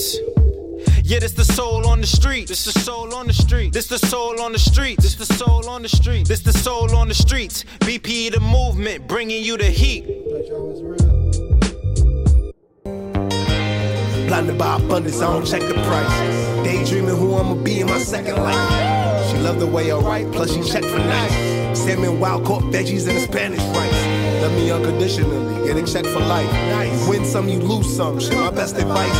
streets. Yeah, this the soul on the street. This the soul on the street. This the soul on the street. This the soul on the street. This the soul on the streets. BP the movement, bringing you the heat. Blinded by abundance, I don't check the price. Daydreaming who I'ma be in my second life. She love the way I write, plus she check for nice. Salmon, wild caught veggies, and a Spanish rice. Love me unconditionally, get a check for life. Nice. Win some, you lose some. Shit, my best advice.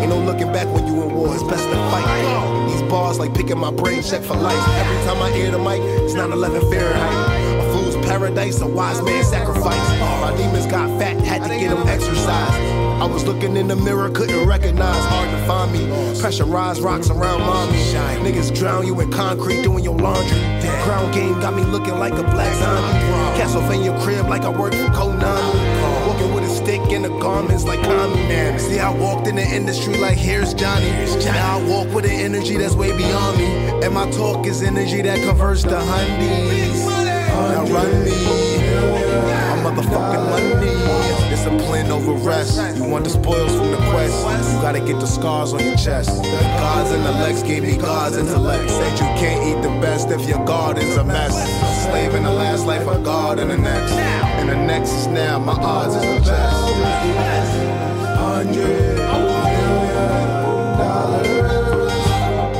Ain't no looking back when you in war, it's best to fight. These bars like picking my brain, check for life. Every time I hear the mic, it's 9 11 Fahrenheit. A fool's paradise, a wise man sacrifice. My demons got fat, had to get them exercise. I was looking in the mirror, couldn't recognize, hard to find me. Pressurized rocks around mommy. Niggas drown you in concrete doing your laundry. Crown game got me looking like a black zombie. Castlevania crib like I work for Konami. Walking with a stick in the garments like Kami. See, I walked in the industry like here's Johnny. Now I walk with an energy that's way beyond me. And my talk is energy that converts to honeys. Now run me motherfucking money. Discipline over rest. You want the spoils from the quest. You gotta get the scars on your chest. Gods legs gave me God's intellect. Said you can't eat the best if your garden's a mess. A slave in the last life, a god in the next. And the next is now, my odds is the best.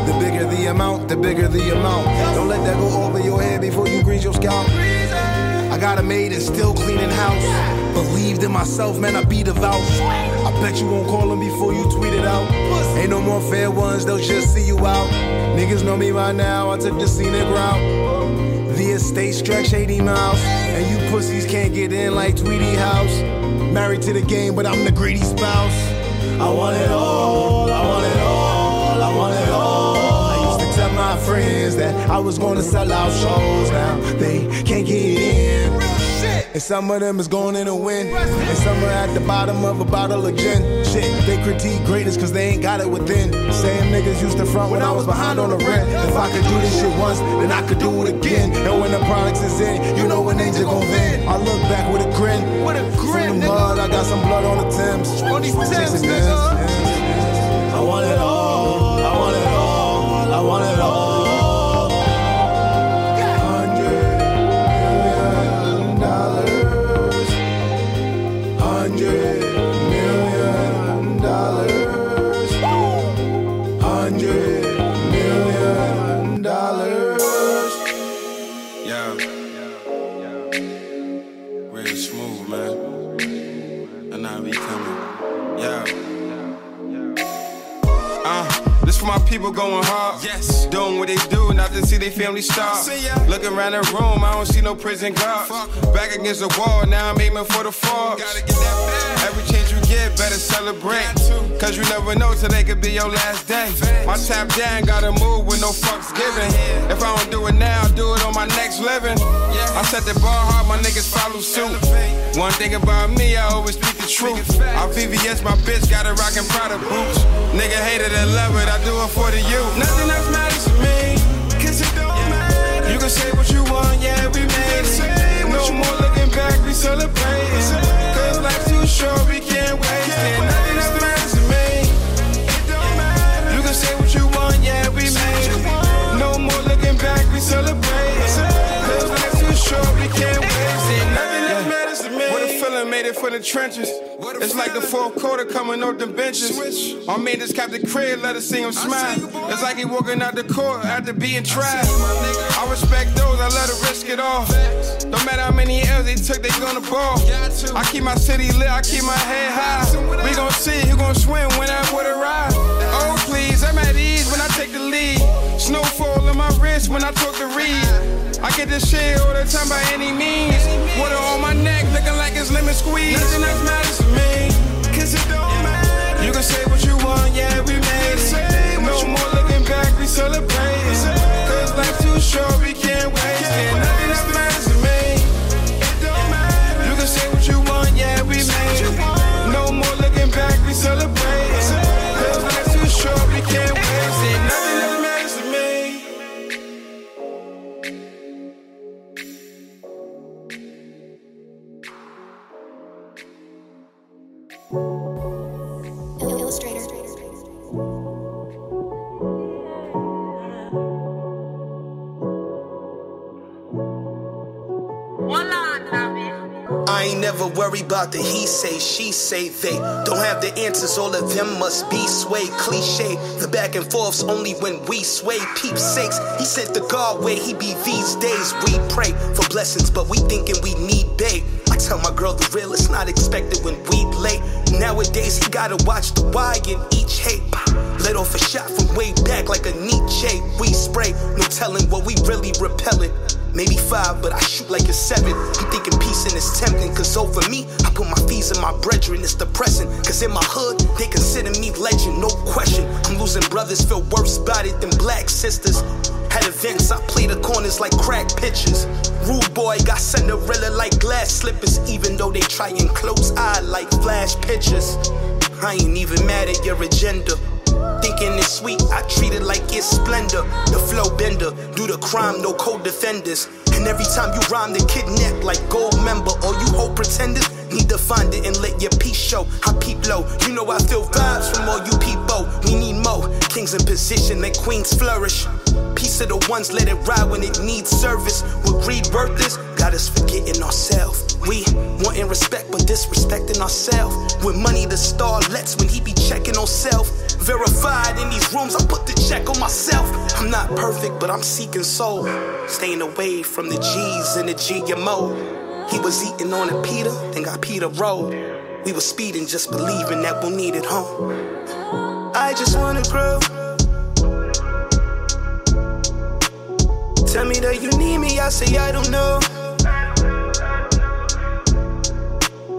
The bigger the amount, the bigger the amount. Don't let that go over your head before you grease your scalp. Got a maid and still cleaning house. Believed in myself, man, I be devout. I bet you won't call them before you tweet it out. Ain't no more fair ones, they'll just see you out. Niggas know me right now, I took the scenic route. The estate stretch 80 miles, and you pussies can't get in like Tweety House. Married to the game, but I'm the greedy spouse. I want it all, I want it all, I want it all. I used to tell my friends that I was gonna sell out shows. Now they can't get in. And some of them is going in a win. And some are at the bottom of a bottle of gin. Shit, they critique greatness cause they ain't got it within. Same niggas used to front when I was behind on the rent. If I could do this shit once, then I could do it again. And when the products is in, you know when they just gon' vent. I look back with a grin. With a grin, From the mud, I got some blood on the Thames. On these Thames, I want it all. Uh, people going hard. Yes. Doing what they do, not to see their family starve. Looking around the room, I don't see no prison guards. Back against the wall, now I'm aiming for the fall. Gotta get that back. Every chance you get, better celebrate. Cause you never know today could be your last day. My tap down, gotta move with no fucks given. If I don't do it now, I'll do it on my next living. I set the bar hard, my niggas follow suit. One thing about me, I always speak the truth. I VVS my bitch, got a rockin' Prada boots. Nigga hated and love it, I do it for the you. Nothing else matters to me, cause it don't matter. You can say what you want, yeah, we made it. No more looking back, we celebrating. Cause life's too short, we can't waste it. For the trenches. It's like the fourth quarter coming off the benches. My man just capped the crib, let us see him smile. It's like he walking out the court after being tried. I respect those, I let her risk it all. No matter how many L's they took, they gonna ball. I keep my city lit, I keep my head high. We gon' see who gon' swim when I put a ride. Oh please, I'm at ease when I take the lead. Snowfall in my wrist when I talk to Reed. I get this shit all the time by any means. Water on my neck, looking like it's lemon squeeze. Nothing else matters to me, cause it don't matter. You can say what you want, yeah, we made it. No more looking back, we celebrating. Worried about the he say, she say, they don't have the answers. All of them must be sway. Cliche, the back and forths only when we sway. Peep sakes, he sent the God where he be these days. We pray for blessings, but we thinking we need babe. I tell my girl the real is not expected when we late. Nowadays, he gotta watch the why in each hate. Let off a shot from way back like a Nietzsche. We spray, no telling what we really repellent. Maybe five, but I shoot like a seven. You thinking peacing is tempting, cause over me, I put my fees in my brethren, it's depressing. Cause in my hood, they consider me legend, no question. I'm losing brothers, feel worse about it than black sisters. Had events, I play the corners like crack pitchers. Rude boy got Cinderella like glass slippers, even though they try and close eye like flash pictures. I ain't even mad at your agenda. Thinking it's sweet, I treat it like it's splendor. The flow bender, do the crime, no co-defenders. And every time you rhyme, they kidnap like gold member. Or you hope pretenders need to find it and let your peace show. I peep low, you know I feel vibes from all you people. We need more kings in position, let queens flourish. Piece of the ones let it ride when it needs service. What greed worth is, got us forgetting ourselves. We wanting respect, but disrespecting ourselves. With money the star lets when he be checking on self. Verified in these rooms, I put the check on myself. I'm not perfect, but I'm seeking soul. Staying away from the G's and the GMO. He was eating on a Peter, then got Peter Road. We were speeding, just believing that we'll need it home. I just wanna grow. Tell me that you need me, I say I don't know.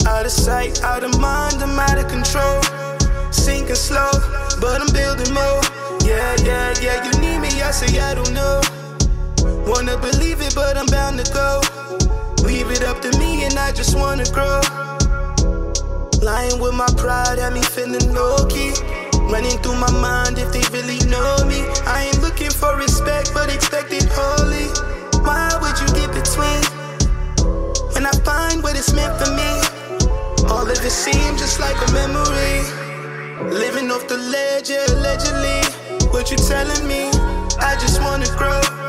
Out of sight, out of mind, I'm out of control. Sinking slow, but I'm building more. Yeah, yeah, yeah, you need me, I say I don't know. Wanna believe it, but I'm bound to go. Leave it up to me, and I just wanna grow. Lying with my pride, had me feeling low key. Running through my mind if they really know me. I ain't looking for respect, but expect it wholly. Why would you get between? When I find what it's meant for me, all of it seems just like a memory. Living off the ledge, yeah, allegedly. What you telling me? I just wanna grow.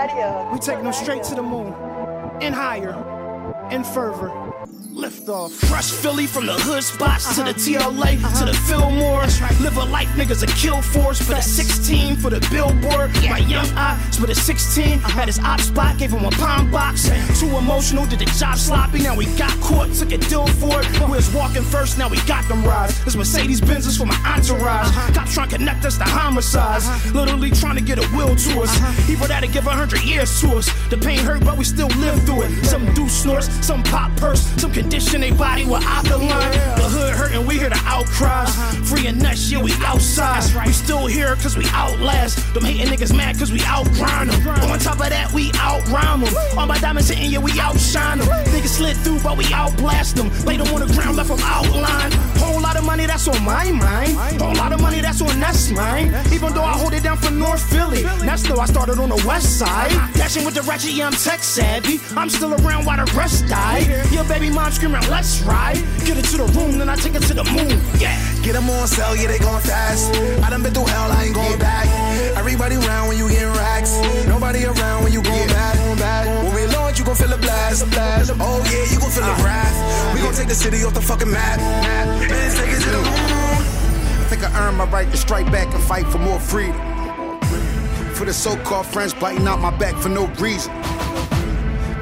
We taking them straight to the moon. And higher. And further. Lift off. Crush Philly from the hood spots to the TLA to the Fillmore. Live a life, niggas a kill force for the 16 for the billboard. My young eye for the 16 at his op spot, gave him a palm box. Too emotional, did the job sloppy. Now we got caught, took a deal for it. We was walking first, now we got them rides. This Mercedes Benz is for my entourage. Uh-huh. Cops trying to connect us to homicides. Uh-huh. Literally trying to get a will to us. Uh-huh. People that'll give a hundred years to us. The pain hurt, but we still live through it. Some do snorts, some pop purse, some condition they body with alkaline. The hood hurting, we hear the outcries. Uh-huh. Free and nuts, yeah, we outside. We still here cause we outlast. Them hating niggas mad cause we outgrind them. On top of that, we outround them. All my diamonds hitting, yeah, we outshine them. Niggas slid through, but we outblast them. Lay them on the ground, left them outlined. Whole lot of money that's on my mind. Whole lot of money that's on that's mine. Even though I hold it down for North Philly. That's though I started on the west side. Dashing with the ratchet, yeah, I'm tech savvy. I'm still around while the rest die. Your baby mom screaming, let's ride. Get it to the room, then I take it to the moon. Yeah. Get them on sale, yeah, they going fast. I done been through hell, I ain't going back. Everybody around when you getting racks. Nobody around when you going back. When we launch, you gon' feel a blast. Oh yeah, you gon' feel the uh. wrath. We gon' take the city off the fucking map. And take it to the moon. I think I earned my right to strike back and fight for more freedom. For the so-called friends biting out my back for no reason.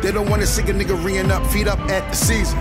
They don't wanna see a nigga reeing up, feet up at the season.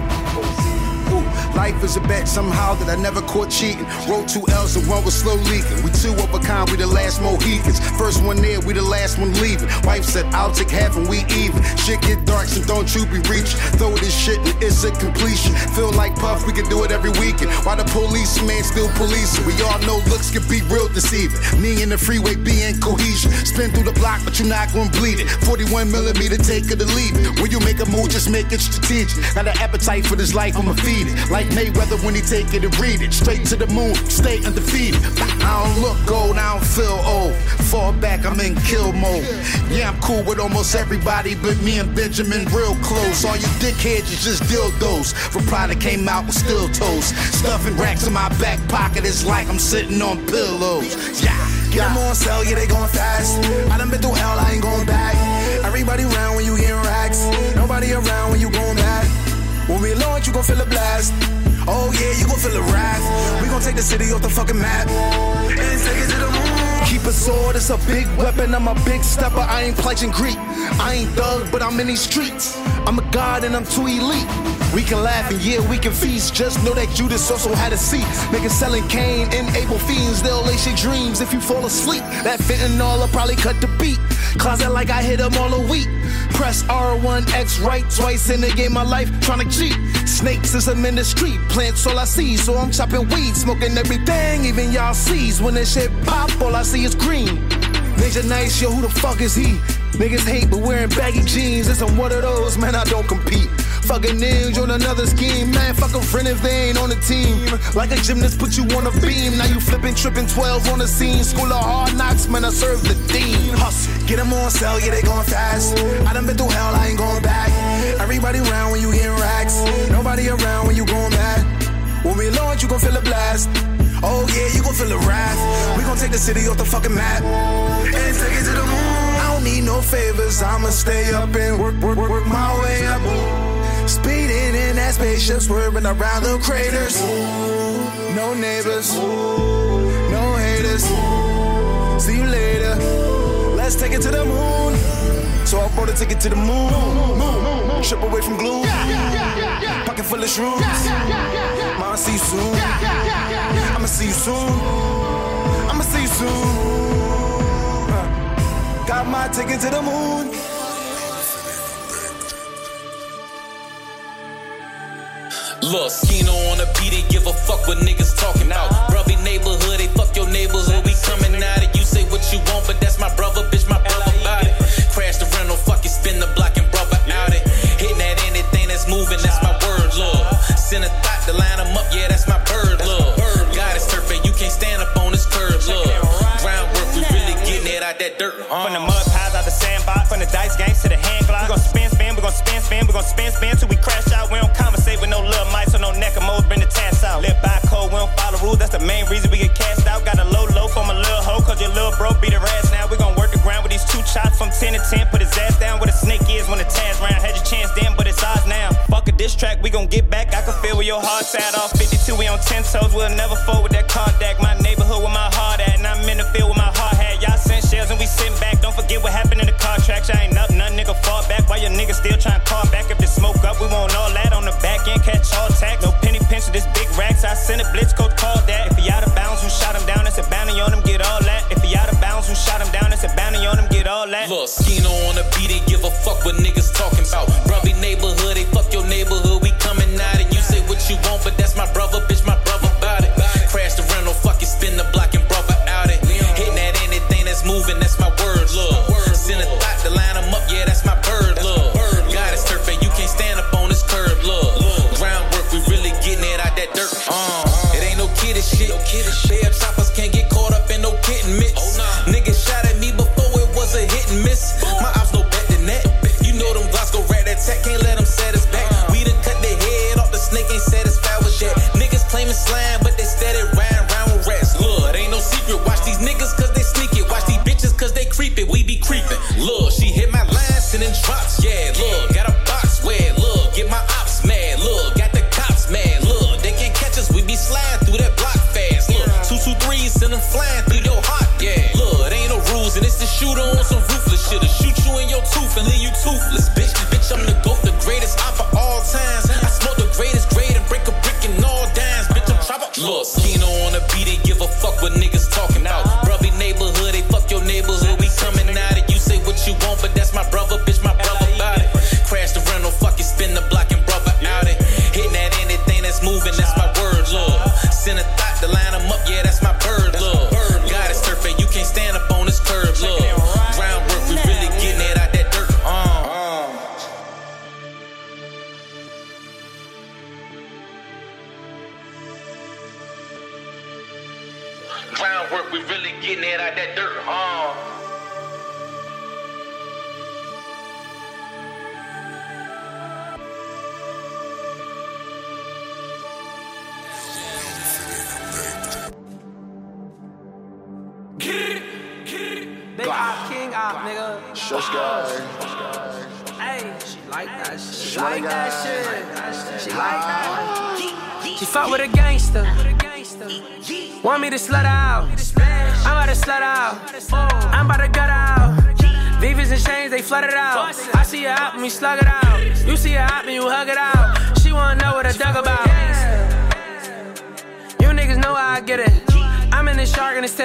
Life is a bet somehow that I never caught cheating. Wrote two L's and one was slow leaking. We two of a kind, we the last Mohicans. First one there, we the last one leaving. Wife said, I'll take half and we even. Shit get dark, so don't you be reaching. Throw this shit and it's a completion. Feel like Puff, we can do it every weekend. Why the policeman still policing? We all know looks can be real deceiving. Me and the freeway being cohesion. Spin through the block, but you're not gonna bleed it. 41 millimeter, take it or leave it. When you make a move, just make it strategic. Got an appetite for this life, I'ma feed it. Like Mayweather when he take it and read it. Straight to the moon, stay undefeated. I don't look old, I don't feel old. Fall back, I'm in kill mode. Yeah, I'm cool with almost everybody, but me and Benjamin real close. All you dickheads is just dildos. Reply that came out with steel toes. Stuffing racks in my back pocket, it's like I'm sitting on pillows. Yeah. Get them on sale, yeah, they going fast. I done been through hell, I ain't going back. Feel wrath. We gon' take the city off the fucking map. And take it to the moon. Keep a sword, it's a big weapon. I'm a big stepper, I ain't pledging Greek. I ain't thug, but I'm in these streets. I'm a god and I'm too elite. We can laugh and yeah, we can feast. Just know that Judas also had a seat. Niggas selling cane and able fiends, they'll lace your dreams if you fall asleep. That fentanyl will probably cut the beat. Closet like I hit them all a week. Press R1X right twice in the game my life, trying to cheat. Snakes is the street, plants all I see, so I'm chopping weed, smoking everything, even y'all sees. When this shit pop, all I see is green. Nigga nice, yo, who the fuck is he? Niggas hate, but wearing baggy jeans. It's I'm one of those, man, I don't compete. Fucking ninja on another scheme, man. Fuck a friend if they ain't on the team. Like a gymnast put you on a beam. Now you flipping, tripping 12 on the scene. School of hard knocks, man, I serve the dean. Hustle. Get them on sale, yeah, they going fast. I done been through hell, I ain't going back. Everybody around when you getting racks. Nobody around when you going back. When we launch, you gon' feel a blast. Oh yeah, you gon' feel the wrath. We gon' take the city off the fucking map. And take it to the moon. Don't need no favors, I'ma stay up and work, work, work, work my way up. Speeding in that spaceship, swerving around the craters. No neighbors, no haters. See you later. Let's take it to the moon. So I bought a ticket to the moon. Trip away from glue. Pocket full of shrooms. I'ma see you soon. I'ma see you soon. I'ma see you soon. Got my ticket to the moon. Look, Kino on the beat, they give a fuck what niggas Yeah, look,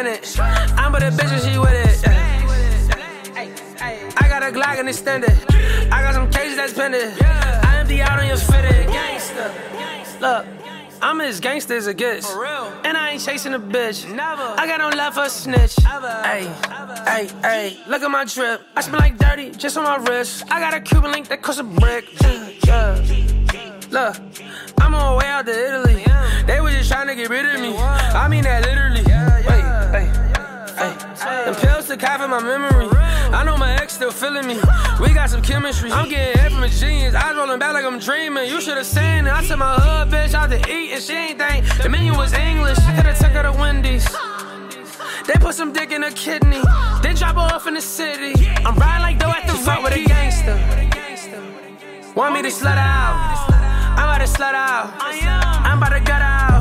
I'm with a bitch and she with it. I got a Glock and extended. I got some cases that's pending. I empty out on your fitted. Gangster. Look. I'm as gangster as it gets. And I ain't chasing a bitch. Never. I got no love for a snitch. Hey, hey, hey. Look at my drip. I spin like dirty just on my wrist. I got a Cuban link that costs a brick. Yeah. Look, I'm on my way out to Italy. They was just trying to get rid of me. I mean that literally. Wait, took half of my memory. I know my ex still feeling me. We got some chemistry. I'm getting head from a genius. Eyes rolling back like I'm dreaming. You should've seen it. I took my hood bitch out to eat and she ain't think the menu was English. Could've took her to Wendy's. They put some dick in her kidney. Then drop her off in the city. I'm riding like though at the fuck with a gangster. Want me to slut out? I'm about to slut out. I'm about to gut out.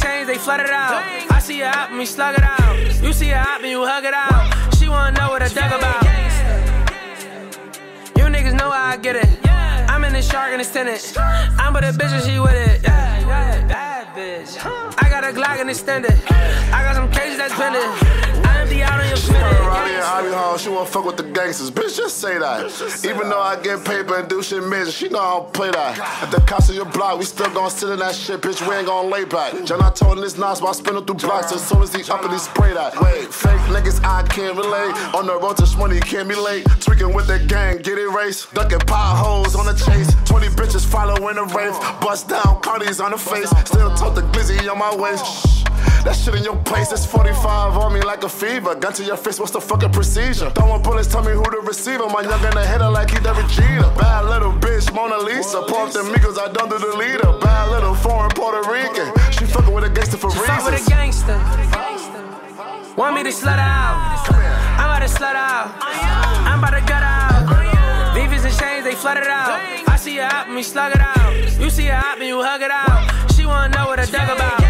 Chains, they flooded out. I see her out and we slug it out. You see her out and you hug it out. She wanna know what I dug about. You niggas know how I get it. I'm in the shark and it's tenant. I'm with a bitch and she with it. Yeah, yeah, bad bitch. I got a Glock and extended. I got some cases that's pending. I empty out on your She wanna ride me in fitted. Hall, she wanna fuck with the gangsters. Bitch, just say that. Even though I get paper and do shit major, she know I don't play that. At the cops of your block, we still gon' sit in that shit, bitch. We ain't gon' lay back. John, I told him this nonsense, but I spin through blocks as soon as he up and he spray that. Wait, fake niggas, I can't relate. On the road to money, can't be late. Tweaking with the gang, get it race. Ducking potholes on the chase. 20 bitches following the race. Bust down, Cardi's on the face. Still tote the glizzy on my waist. That shit in your place, it's 45 on me like a fever. Gun to your face, what's the fucking procedure? Throwing bullets, tell me who the receiver. My young and hitter like he Derek Jeter. Bad little bitch, Mona Lisa. Up the Migos, I don't do the leader. Bad little foreign Puerto Rican. She fucking with a gangster for She fuck with a reasons. gangster. Want me to slut out? I'm about to slut out. I'm about to gut out. Vivas and chains, they flooded out. I see her out and we slug it out. You see her out and you hug it out. She wanna know what I dug about.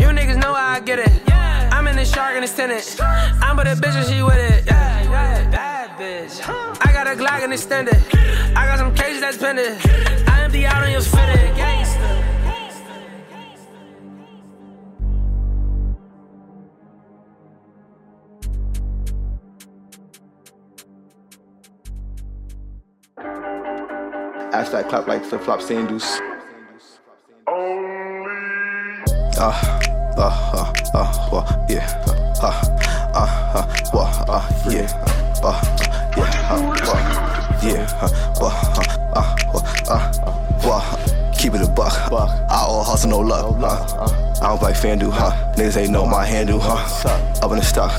You niggas know how I get it. I'm in the shark and it's tenant. I'm with a bitch and she with it. Yeah, yeah, bad bitch. I got a Glock and extended. I got some cases that's pending. I empty out on your fitted. Gangster. Hashtag clap like flip flop sandals. Uh, uh, uh, uh, well, yeah. Uh, uh, uh, well, uh, yeah. Uh, yeah, uh, well, yeah. Uh, well, uh, uh, well, uh, keep it a buck. buck. I all hustle, no luck. Uh, I don't play FanDuel, huh? Niggas ain't know my handle, huh? Up in the stuff.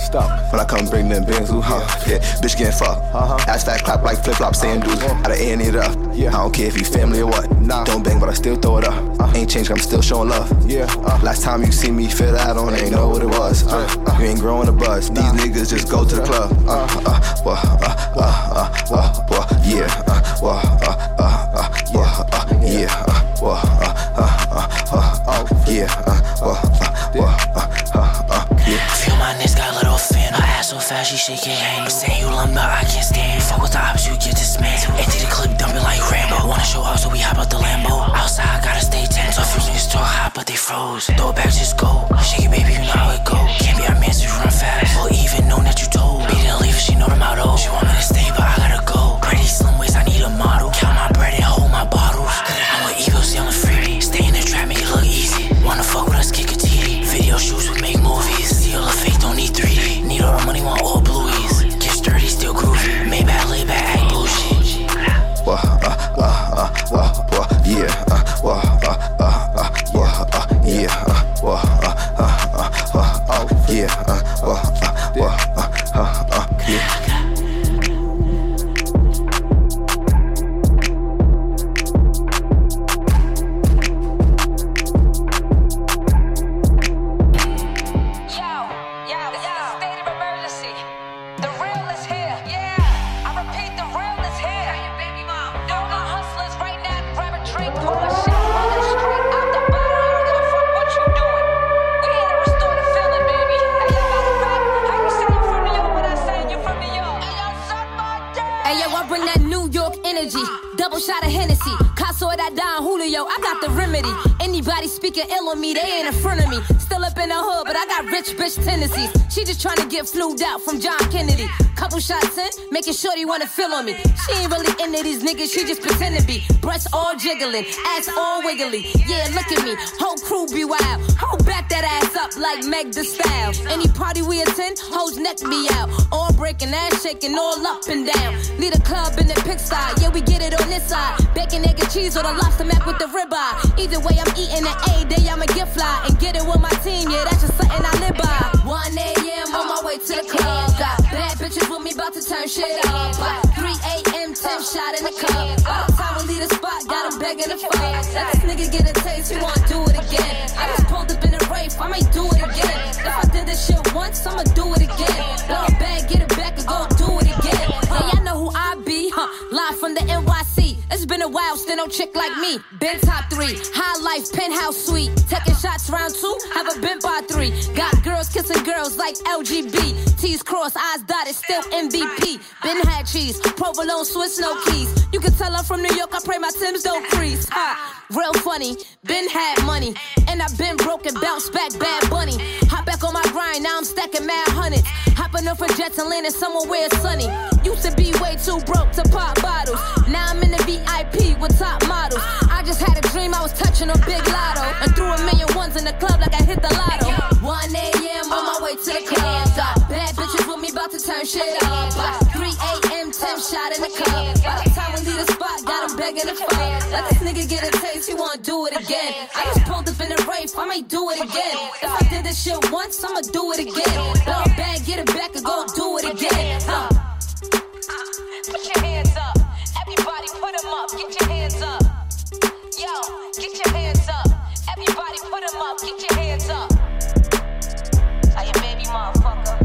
When I come bring them bands, huh? Yeah, bitch getting fucked. Ass fat clap like flip flop sandals. Gotta end it up. I don't care if you family or what. Nah. Don't bang, but I still throw it up. Ain't changed, I'm still showing love. Yeah. Last time you see me fit out on, ain't know what it was. Uh, you ain't growing a buzz. These niggas just go to the club. Uh, uh, uh, uh, uh, uh, uh, uh, yeah. Uh, uh, uh, uh, uh, uh, uh, yeah. Uh, uh, uh, uh, uh, uh, yeah. Uh, uh, uh, uh, uh, uh, yeah. Feel my niggas got a little fan. I ass so fast, she your hand. Saying you lumber, I can't stand. Fuck with the ops, you get dismantled. Empty the clip, dumping like Rambo. Wanna show off, so we hop out the Lambo. Outside, gotta stay tense. So few niggas talk hot, but they froze. Throw it back, just go. Shake it, baby, you know how it go. Can't be our man, so you run fast. Well, even know that you told. Beat and leave, she know the motto. She want me to stay, but I to out from John Kennedy. Couple shots in, making sure they wanna feel on me. She ain't really into these niggas, she just pretend to be. Breasts all jiggling, ass all wiggly. Yeah, look at me, whole crew be wild. Hold back that ass up like Meg the Stallion. Any party we attend, hoes neck me out. All breaking, ass shaking, all up and down. Need a club in the pigsty, yeah, we get it on this side. Bacon, egg, and cheese, or the lobster mac with the ribeye. Either way, I'm eating an A day, I'ma get fly and get it with my team, yeah, that's just shit up. By 3 a.m., 10 shot in the cup. By the time we leave the spot, got him begging to fuck. Let this nigga get a taste, he wanna do it It's been a while, still no chick like me. Been top three, high life, penthouse suite. Taking shots round two, have a been by three. Got girls kissing girls like LGB. T's crossed, eyes dotted, still MVP. Been had cheese, provolone, Swiss, no ah. keys. You can tell I'm from New York, I pray my Tim's don't crease. Ha, ah. ah. real funny, been had money. Eh. And I've been broken, bounce back, bad bunny. Eh. Hop back on my grind, now I'm stacking mad hundreds. Hopping up for jets and landing somewhere where it's sunny. Used to be way too broke to pop bottles. Now I'm in the VIP with top models. I just had a dream I was touching a big lotto. And threw a million ones in the club like I hit the lotto. 1 a.m. on my way to the club. Bad bitches with me about to turn shit up. By 3 a.m. 10 shot in the cup. Begging to fuck. Let this nigga get a taste, he wanna do it again. I just pulled up in the race, I might do it again. If I did this shit once, I'ma do it again. It back, get it back, and go do it again. Huh. Put your hands up. Everybody put them up. Get your hands up. Yo, get your hands up. Everybody put them up. Get your hands up. Are you baby motherfucker?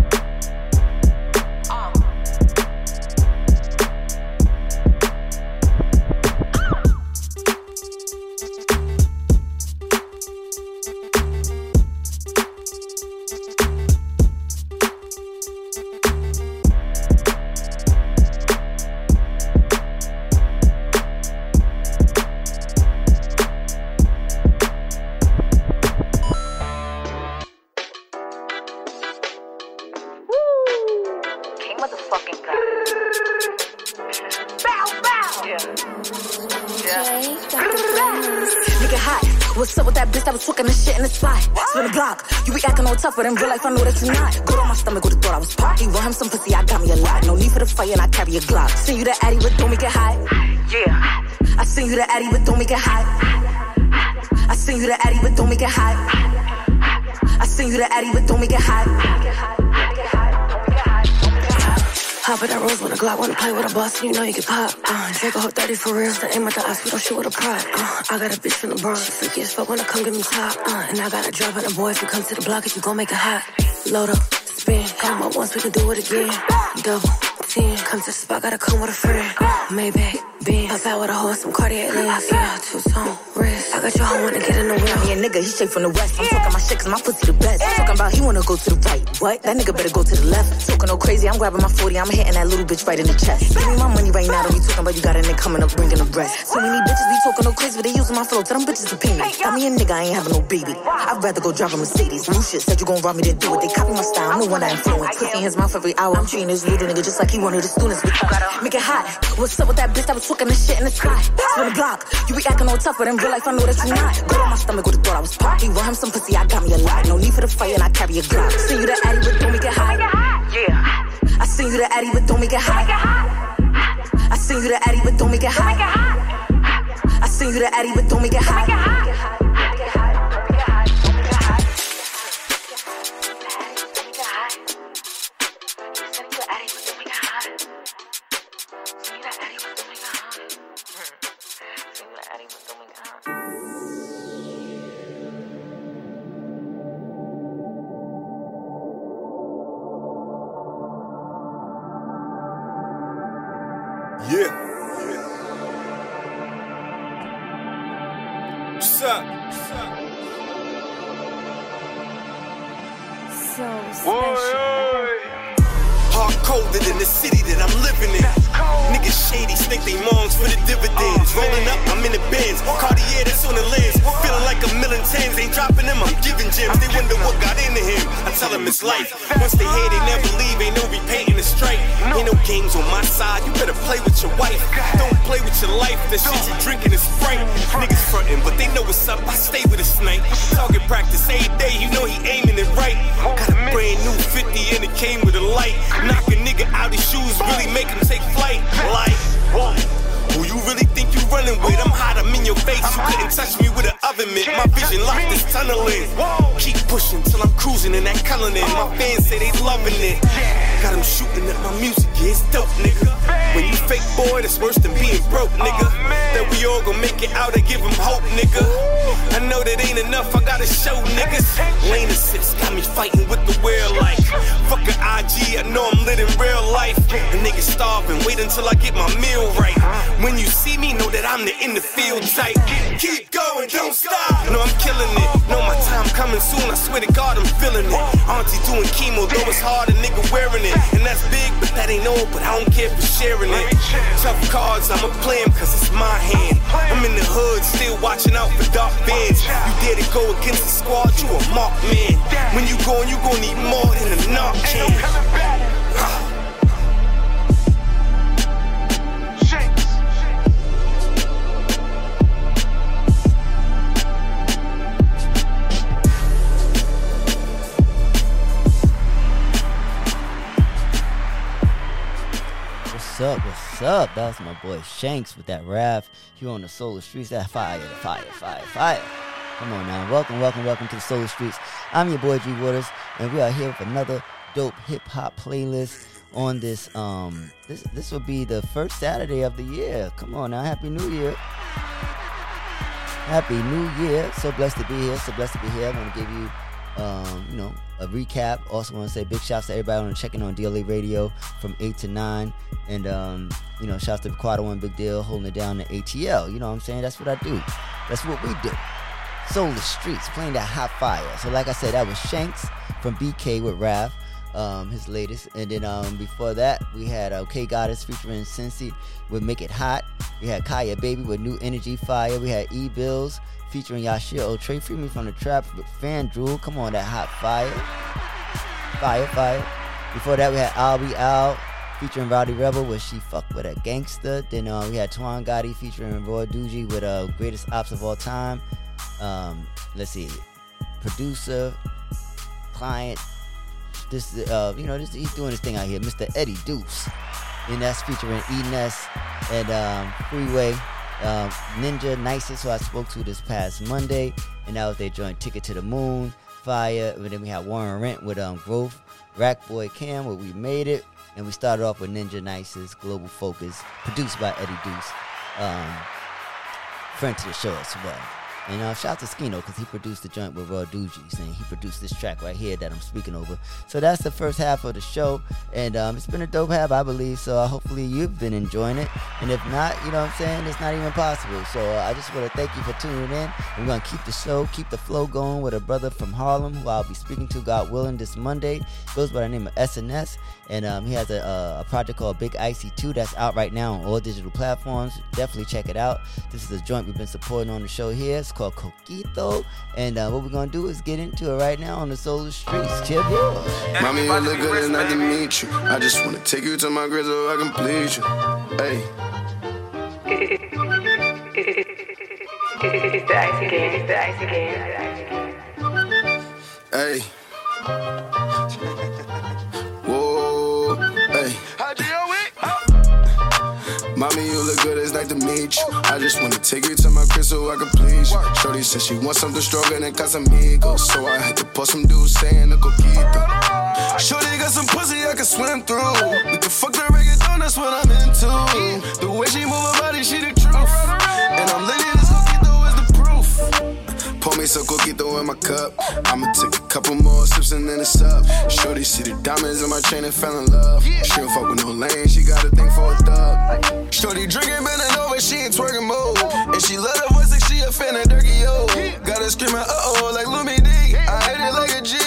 Not. Good on my stomach, would've thought I was party. Want him some pussy, I got me a lot. No need for the fight, and I carry a Glock. Seen you the Addy, but don't make it hot. Yeah. I seen you the Addy, but don't make it hot. I seen you the Addy, but don't make it hot. I send you the Addy, but don't make it hot. Hop in that rose with a Glock, wanna play with a boss, you know you can pop. Uh, take a whole 30 for real, so aim at the eyes, we don't shoot with a pride. Uh, I got a bitch from the Bronx, freaky as fuck when I come give me top. Uh, and I got a drop on the boy if you come to the block, if you gon' make it hot. Load up, spin, come up once, we can do it again. Double, ten, come to the spot, gotta come with a friend. Maybach, Benz, outside with a horse, some Cartier lens, yeah, two tone wrist. I got your hoe wanna get in the wheel. Yeah, nigga, he straight from the west. I'm talking my shit cause my pussy the best. Talking about he wanna go to the right. What? That nigga better go to the left. Talking no crazy, I'm grabbing my 40, I'm hitting that little bitch right in the chest. Give me my money right now, don't be talking about you got a nigga coming up bringing the rest. So many bitches be talking no crazy, but they using my flow. Tell them bitches to pay me. Tell me a nigga, I ain't having no baby. I'd rather go drive a Mercedes. New shit said you gon' rob me, then do it. They copy my style, I'm the one that influence. Pussy in his mouth every hour. I'm treating this little nigga just like he one of the students. Make it hot. What's up with that bitch that was talking the shit in the sky? Spin the block. You be acting all tough, but in real life I know that you not. Go on my stomach with the thought I was party. Want him some pussy, I got me a lot. No need for the fight, and I carry a Glock. Send you the Addy, but don't make it hot. Yeah. I send you the Addy, but don't make it hot. I send you the Addy, but don't make it hot. I send you the Addy, but don't make it hot. What's up? So Hard colder than the city that I'm living in. Niggas shady, snake they moms for the dividends. Rolling up, I'm in the bins. Cartier that's on the lens. Feeling like a million tens. Ain't dropping them, I'm giving gems. They wonder what got into him. I tell them it's life. Once they hear, they never leave. Ain't no repainting the straight. Ain't no games on my side. You better play with your wife. Don't play with your life. That shit you drinking is Sprite. Niggas frontin', but they know what's up. I stay with a snake. Target practice every day. You know he aiming it right. Got a brand new 50 and it came with a light. Knock a nigga out his shoes, really make him take flight. Like, what? Who you really think you running with? I'm hot, I'm in your face. You couldn't touch me with an oven mitt. My vision locked this tunnel in. Keep pushing till I'm cruising in that Cullinan. My fans say they loving it. Got them shooting at my music, yeah, it's dope, nigga. When you fake boy, that's worse than being broke, nigga. That we all gon' make it out and give them hope, nigga. I know that ain't enough, I gotta show niggas. Lane assist got me fighting with the world like fuck a IG, I know I'm living real life. A nigga starving, wait until I get my meal right. When you see me, know that I'm the in the field type. Keep going, don't stop. No, I'm killing it. Know my time coming soon, I swear to God, I'm feeling it. Auntie doing chemo, though it's hard, a nigga wearing it. And that's big, but that ain't all, but I don't care for sharing it. Tough cards, I'ma play 'em cause it's my hand. I'm in the hood, still watching out for dark You dare to go against the squad, you a mark man. When you going, you gon' need more than a knock can. What's up? What's up? That was my boy Shanks with that rap. You on the Soul of the Streets. That fire, fire, fire, fire. Come on now. Welcome, welcome, welcome to the Soul of the Streets. I'm your boy G Waters, and we are here with another dope hip hop playlist on this. Um, this this will be the first Saturday of the year. Come on now. Happy New Year. Happy New Year. So blessed to be here. So blessed to be here. I want to give you um, you know, a recap. Also want to say big shouts to everybody on checking on DLA Radio from 8 to 9. And, um, you know, shouts to Quad One Big Deal holding it down to ATL. You know what I'm saying? That's what I do. That's what we do. Soul of the Streets, playing that hot fire. So like I said, that was Shanks from BK with Rav. Um, his latest, and then um, before that we had uh, OK Goddess featuring Cincy with "Make It Hot." We had Kaya Baby with "New Energy Fire." We had E Bills featuring Yashir O'Trey, Free Me from the Trap with FanDuel. Come on, that hot fire. Fire, fire. Before that, we had I'll Be Out featuring Rowdy Rebel with She Fuck With a Gangster. Then uh, we had Twan Gotti featuring Roy Duji with uh, Greatest Ops of All Time. Um, let's see. Producer, client, this, uh, you know, this, he's doing his thing out here. Mr. Eddie Deuce. And that's featuring E-Ness and um, Freeway um, Ninja Nicest, who I spoke to this past Monday, and that was their joint Ticket to the Moon. Fire. And then we had Warren Rent with um Growth, Rack Boy Cam where We Made It, and we started off with Ninja Nice's Global Focus, produced by Eddie Deuce. Um, friend to the show as well. And uh, shout out to Skino because he produced the joint with Raw Doogies and he produced this track right here that I'm speaking over. So that's the first half of the show, and um, it's been a dope half, I believe. So uh, hopefully you've been enjoying it, and if not, you know what I'm saying, it's not even possible. So uh, I just want to thank you for tuning in. We're gonna keep the show, keep the flow going with a brother from Harlem who I'll be speaking to, God willing, this Monday. Goes by the name of SNS, and um, he has a, a, a project called Big Icy 2 that's out right now on all digital platforms. Definitely check it out. This is a joint we've been supporting on the show here. It's called Coquito. And uh, what we're going to do is get into it right now on the Solar Streets. Chip Mommy, you look good, it's nice to meet you. I just want to take you to my crib so I can please you. Hey. It's the ice again, it's the ice again, it's the ice again. Hey. Mommy, you look good, it's nice to meet you. I just wanna take you to my crib so I can please you. Shorty said she wants something stronger than Casamigos. So I had to pour some dudes saying a coquito. Shorty got some pussy I can swim through. We can fuck the reggaeton, that's what I'm into. The way she move her body, she the truth. And I'm living me some coquito in my cup. I'ma take a couple more sips and then it's up. Shorty see the diamonds in my chain and fell in love. She don't fuck with no lane, she got a thing for a thug. Shorty drinking, bending over, she ain't twerking mode. And she love the voice like she a fan of Dirty O. Got her screaming, uh oh, like Lumidee. I hit it like a G.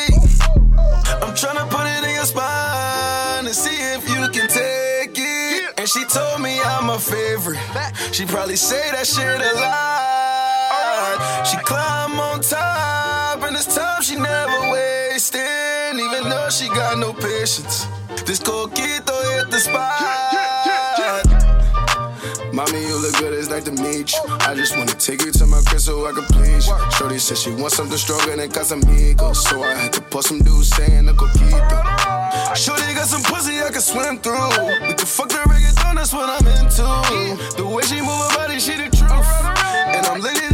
I'm tryna put it in your spine and see if you can take it. And she told me I'm a favorite. She probably say that shit a lot. She climb on top, and this time she never wasting. Even though she got no patience, this coquito hit the spot. Mommy, you look good, it's nice to meet you. I just wanna take you to my crib so I can please you. Shorty said she wants something stronger than Casamigos. So I had to pour some dudes saying a coquito. Shorty got some pussy I can swim through. We can fuck the reggaeton, that's what I'm into. The way she move her body, she the truth. And I'm lit,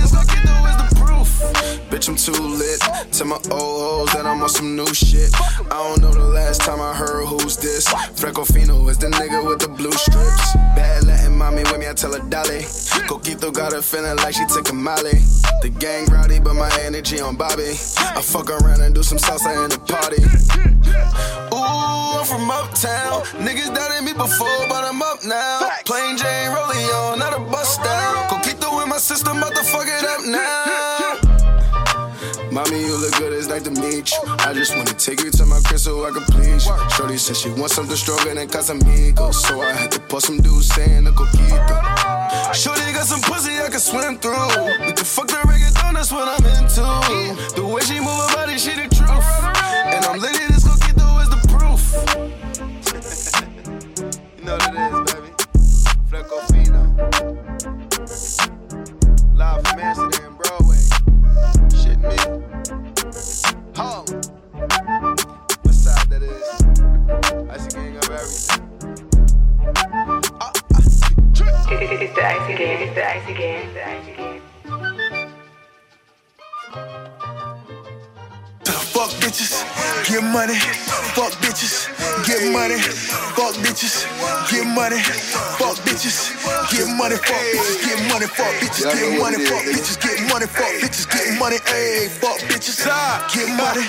I'm too lit. Tell my old hoes that I'm on some new shit. I don't know the last time I heard who's this. Frecofino is the nigga with the blue strips. Bad Latin mommy with me, I tell her dolly. Coquito got her feeling like she took a molly. The gang rowdy, but my energy on Bobby. I fuck around and do some salsa in the party. Ooh, I'm from uptown. Niggas doubted me before, but I'm up now. Plain Jane rolling on, not a bust down. Coquito in my to fuck it up now. Mommy, you look good, it's nice to meet you. I just wanna take you to my crib so I can please you. Shorty said she wants something stronger than Casamigos. So I had to pour some dudes saying a coquito. Shorty got some pussy I can swim through. We can fuck the reggaeton, that's what I'm into. The way she move her body, she the truth. And I'm lit, this coquito is the proof. you know what it is, baby. Flecofino. Live from Amsterdam, It's the ice again, it's the ice again, it's the ice again. Fuck bitches, get money. Fuck bitches, get money. Fuck bitches, get money. Fuck bitches, get money. Fuck bitches, get money. Fuck bitches, get money. Fuck bitches, get money. Fuck bitches, get money. Ayy, fuck bitches, get money.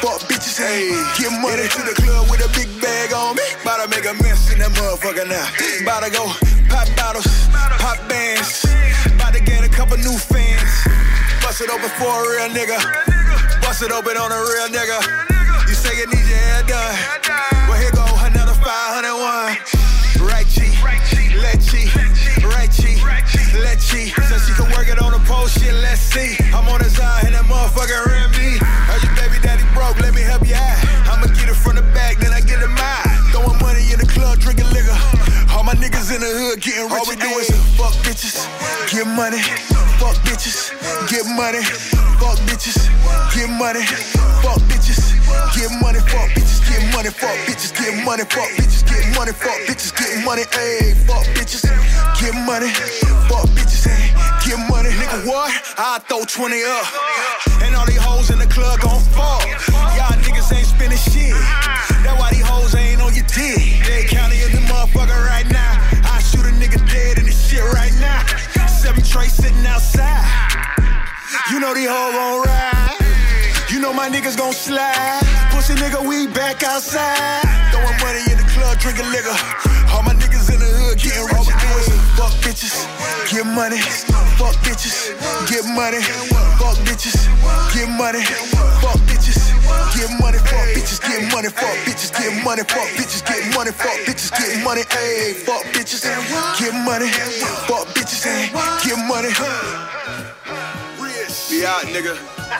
Fuck bitches, ayy, get money. To the club with a big bag on me. About to make a mess in that motherfucker now. About to go pop bottles, pop bands. About to get a couple new fans. Bust it open for a real nigga. Bust it open on a real nigga. You say you need your hair done. Well, here go another 501. Right cheek, left cheek, right cheek, left cheek. So she can work it on the pole, shit, let's see. I'm on the side and that motherfucker ran me. Heard your baby daddy broke, let me help you out. I'ma get it from the back, then I get it mine. Throwing money in the club, drinking liquor. All my niggas in the hood getting rich. All we do is fuck bitches, get money. Bitches, get money, fuck bitches, get money. Fuck bitches, get money. Fuck bitches, get money. Fuck bitches, get money. Fuck bitches, get money, fuck bitches, get money, fuck bitches, get money, fuck bitches, get money, ayy, fuck bitches, get money, fuck bitches, get money, nigga, what? I throw 20 up, and all these hoes in the club gon' fall. Y'all niggas ain't spending shit, that's why these hoes ain't on your dick. They county in the motherfucker right Seven trays sitting outside. You know these hoes gon' ride. You know my niggas gon' slide. Pussy nigga, we back outside. Throwing money in the club, drinking liquor. All my niggas in the hood getting rich. Fuck bitches, get money. Fuck bitches, get money. Fuck bitches, get money. Fuck bitches, get money. Fuck bitches, get money. Fuck bitches, get money. Fuck bitches, get money. Fuck bitches, get money. Ayy, fuck bitches, get money. Fuck bitches, get money. Be out, nigga.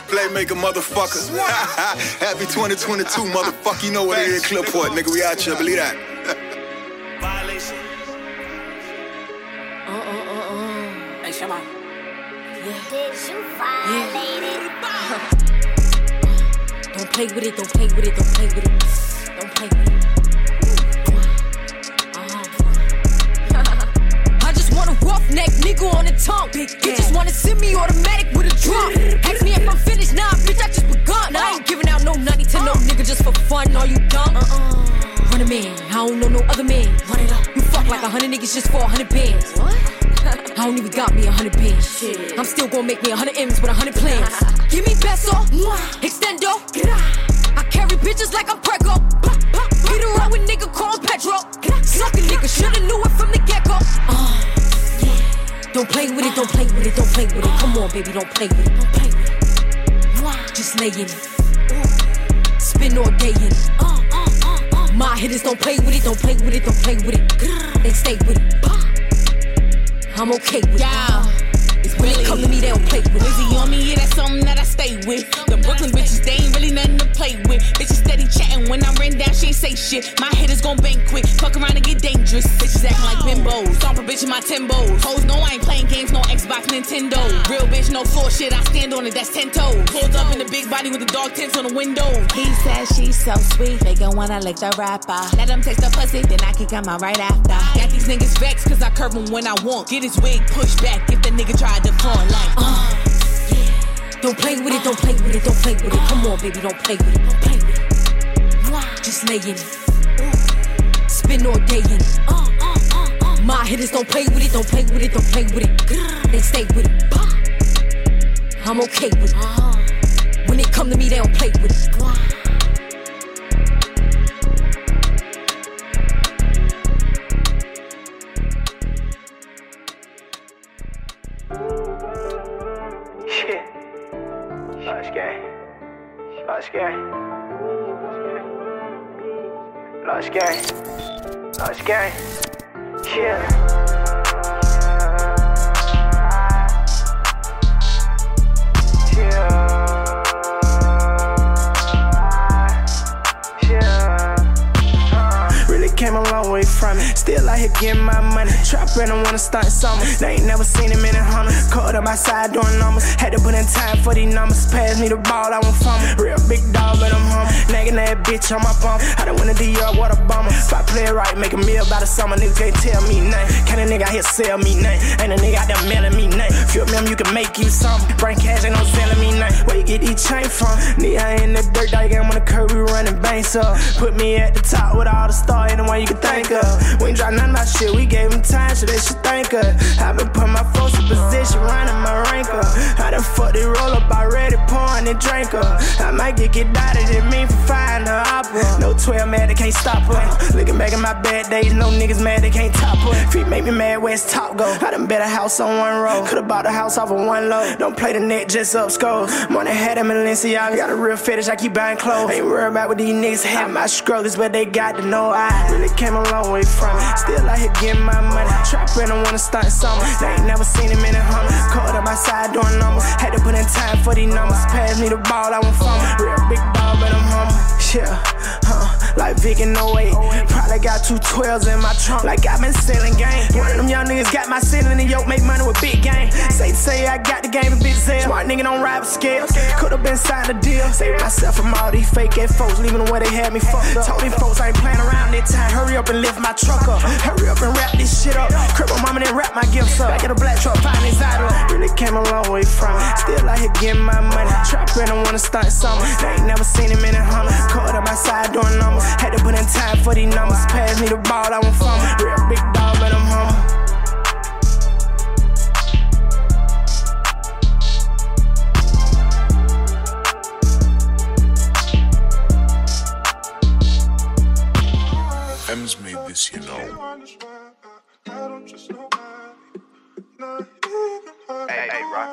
Playmaker, motherfucker. Happy 2022, motherfucker. You know what it is, Clipboard, nigga. We out here, believe that. Violation. Uh, uh, uh, uh. Hey, Shama. Did you violate Don't play with it, don't play with it, don't play with it. Don't play with it. Uh-huh. I just want a roughneck nigga on the tongue. You just wanna send me automatic with a drum. Ask me if I'm finished, nah, bitch, I just begun. I ain't giving out no nutty to no nigga just for fun. Are you dumb? Uh-uh. Run a man, I don't know no other man. Run it up. You fuck like a hundred niggas just for a hundred bands. What? I don't even got me a hundred bands. Shit. I'm still gonna make me a hundred M's with a hundred plans. Give me peso, extendo. Bitches like I'm Prego. Beat around with nigga called Petro. Suck a nigga, shoulda knew it from the get go. Uh, Don't play with it, don't play with it, don't play with it. Come on, baby, don't play with it. Don't play with it. Just lay in it. Spin all day in it. Uh, uh, uh, My hitters don't play with it, don't play with it, don't play with it. They stay with it. I'm okay with it. When it come to me, they don't play with it. On me, yeah, that's something that I stay with. The Brooklyn bitches, they ain't really nothing to play with. Bitches steady chatting when I'm written down, she ain't say shit. My hitters gon' bang quick, fuck around and get dangerous. Bitches acting like bimbos, stomp a bitch in my Timbos. Hoes no, I ain't playing games, no Xbox, Nintendo. Real bitch, no floor shit, I stand on it, that's 10 toes. Pulled up in the big body with the dog tints on the window. He says she's so sweet, they gon' wanna lick the rapper. Let them taste the pussy, Then I can come out right after. Got these niggas vexed cause I curve him when I want. Get his wig pushed back if the nigga tried to front like, uh. Don't play with it, don't play with it, don't play with it. Come on, baby, don't play with it. Don't play with it. Just lay in it. Spin all day in it. Uh, uh, uh, My hitters don't play with it, don't play with it, don't play with it. They stay with it. I'm okay with it. Uh-huh. When it come to me, they don't play with it. Lost gang. Lost gang. Lost gang. Yeah. Long way from it. Still out here getting my money. Trap and I wanna start summer. They ain't never seen him in a Hummer. Caught up outside doing numbers. Had to put in time for these numbers. Pass me the ball, I want from Real big dog, but I'm humble. Nagging that bitch on my bum. I done win a DR, what a bummer. If I play it right, make a meal by the summer. Nigga can't tell me nothing. Can a nigga out here sell me nothing? Ain't a nigga out there mailing me nothing. Feel me, you can make you something. Bring cash, ain't no selling me nothing. Where you get these chain from? Nigga in the dirt, dog, I'm on the curb, we running banks up. Put me at the top with all the stars, anyone you can think of. We ain't drop none of my shit, we gave time, so they should thank us. I been putting my folks in position, running my rank up. I done fucked it roll up already, pouring and drink up. I might get get dotted at me for flying the opera. No 12 man, they can't stop us. Looking back at my bad days, no niggas mad, they can't top us. Feet make me mad, where's top go? I done bet a house on one row. Could've bought a house off of one low. Don't play the net, just up scores. Money had them in Balenciaga. Got a real fetish, I keep buying clothes. Ain't worried about what these niggas have. My struggles, but they got to know I really came a long way from it. Still out here getting my money. Trap and I wanna start something. They ain't never seen him in a Hummer. Caught up outside doing numbers. Had to put in time for these numbers. Pass me the ball, I want from Real big ball, but I'm humble. Yeah, huh. Like Vic in 08. Probably got two 12s in my trunk, like i been selling game. One of them young niggas got my ceiling and yoke, make money with big game. Say say I got the game a bit sale. Smart nigga don't rap scales. Could've been signed a deal. Save myself from all these fake ass folks, leaving way they had me fucked up. Told these folks I ain't playing around this time. Hurry up and lift my truck up. Hurry up and wrap this shit up. Cripple mama then wrap my gifts up. I get a black truck, find inside of Really came a long way from. Still out here getting my money. Trap and I wanna start something. They ain't never seen him in a hummer. Caught up my side doing numbers. Had to put in time for these numbers. Pass me the ball, I want from Real big dog, but I'm humble.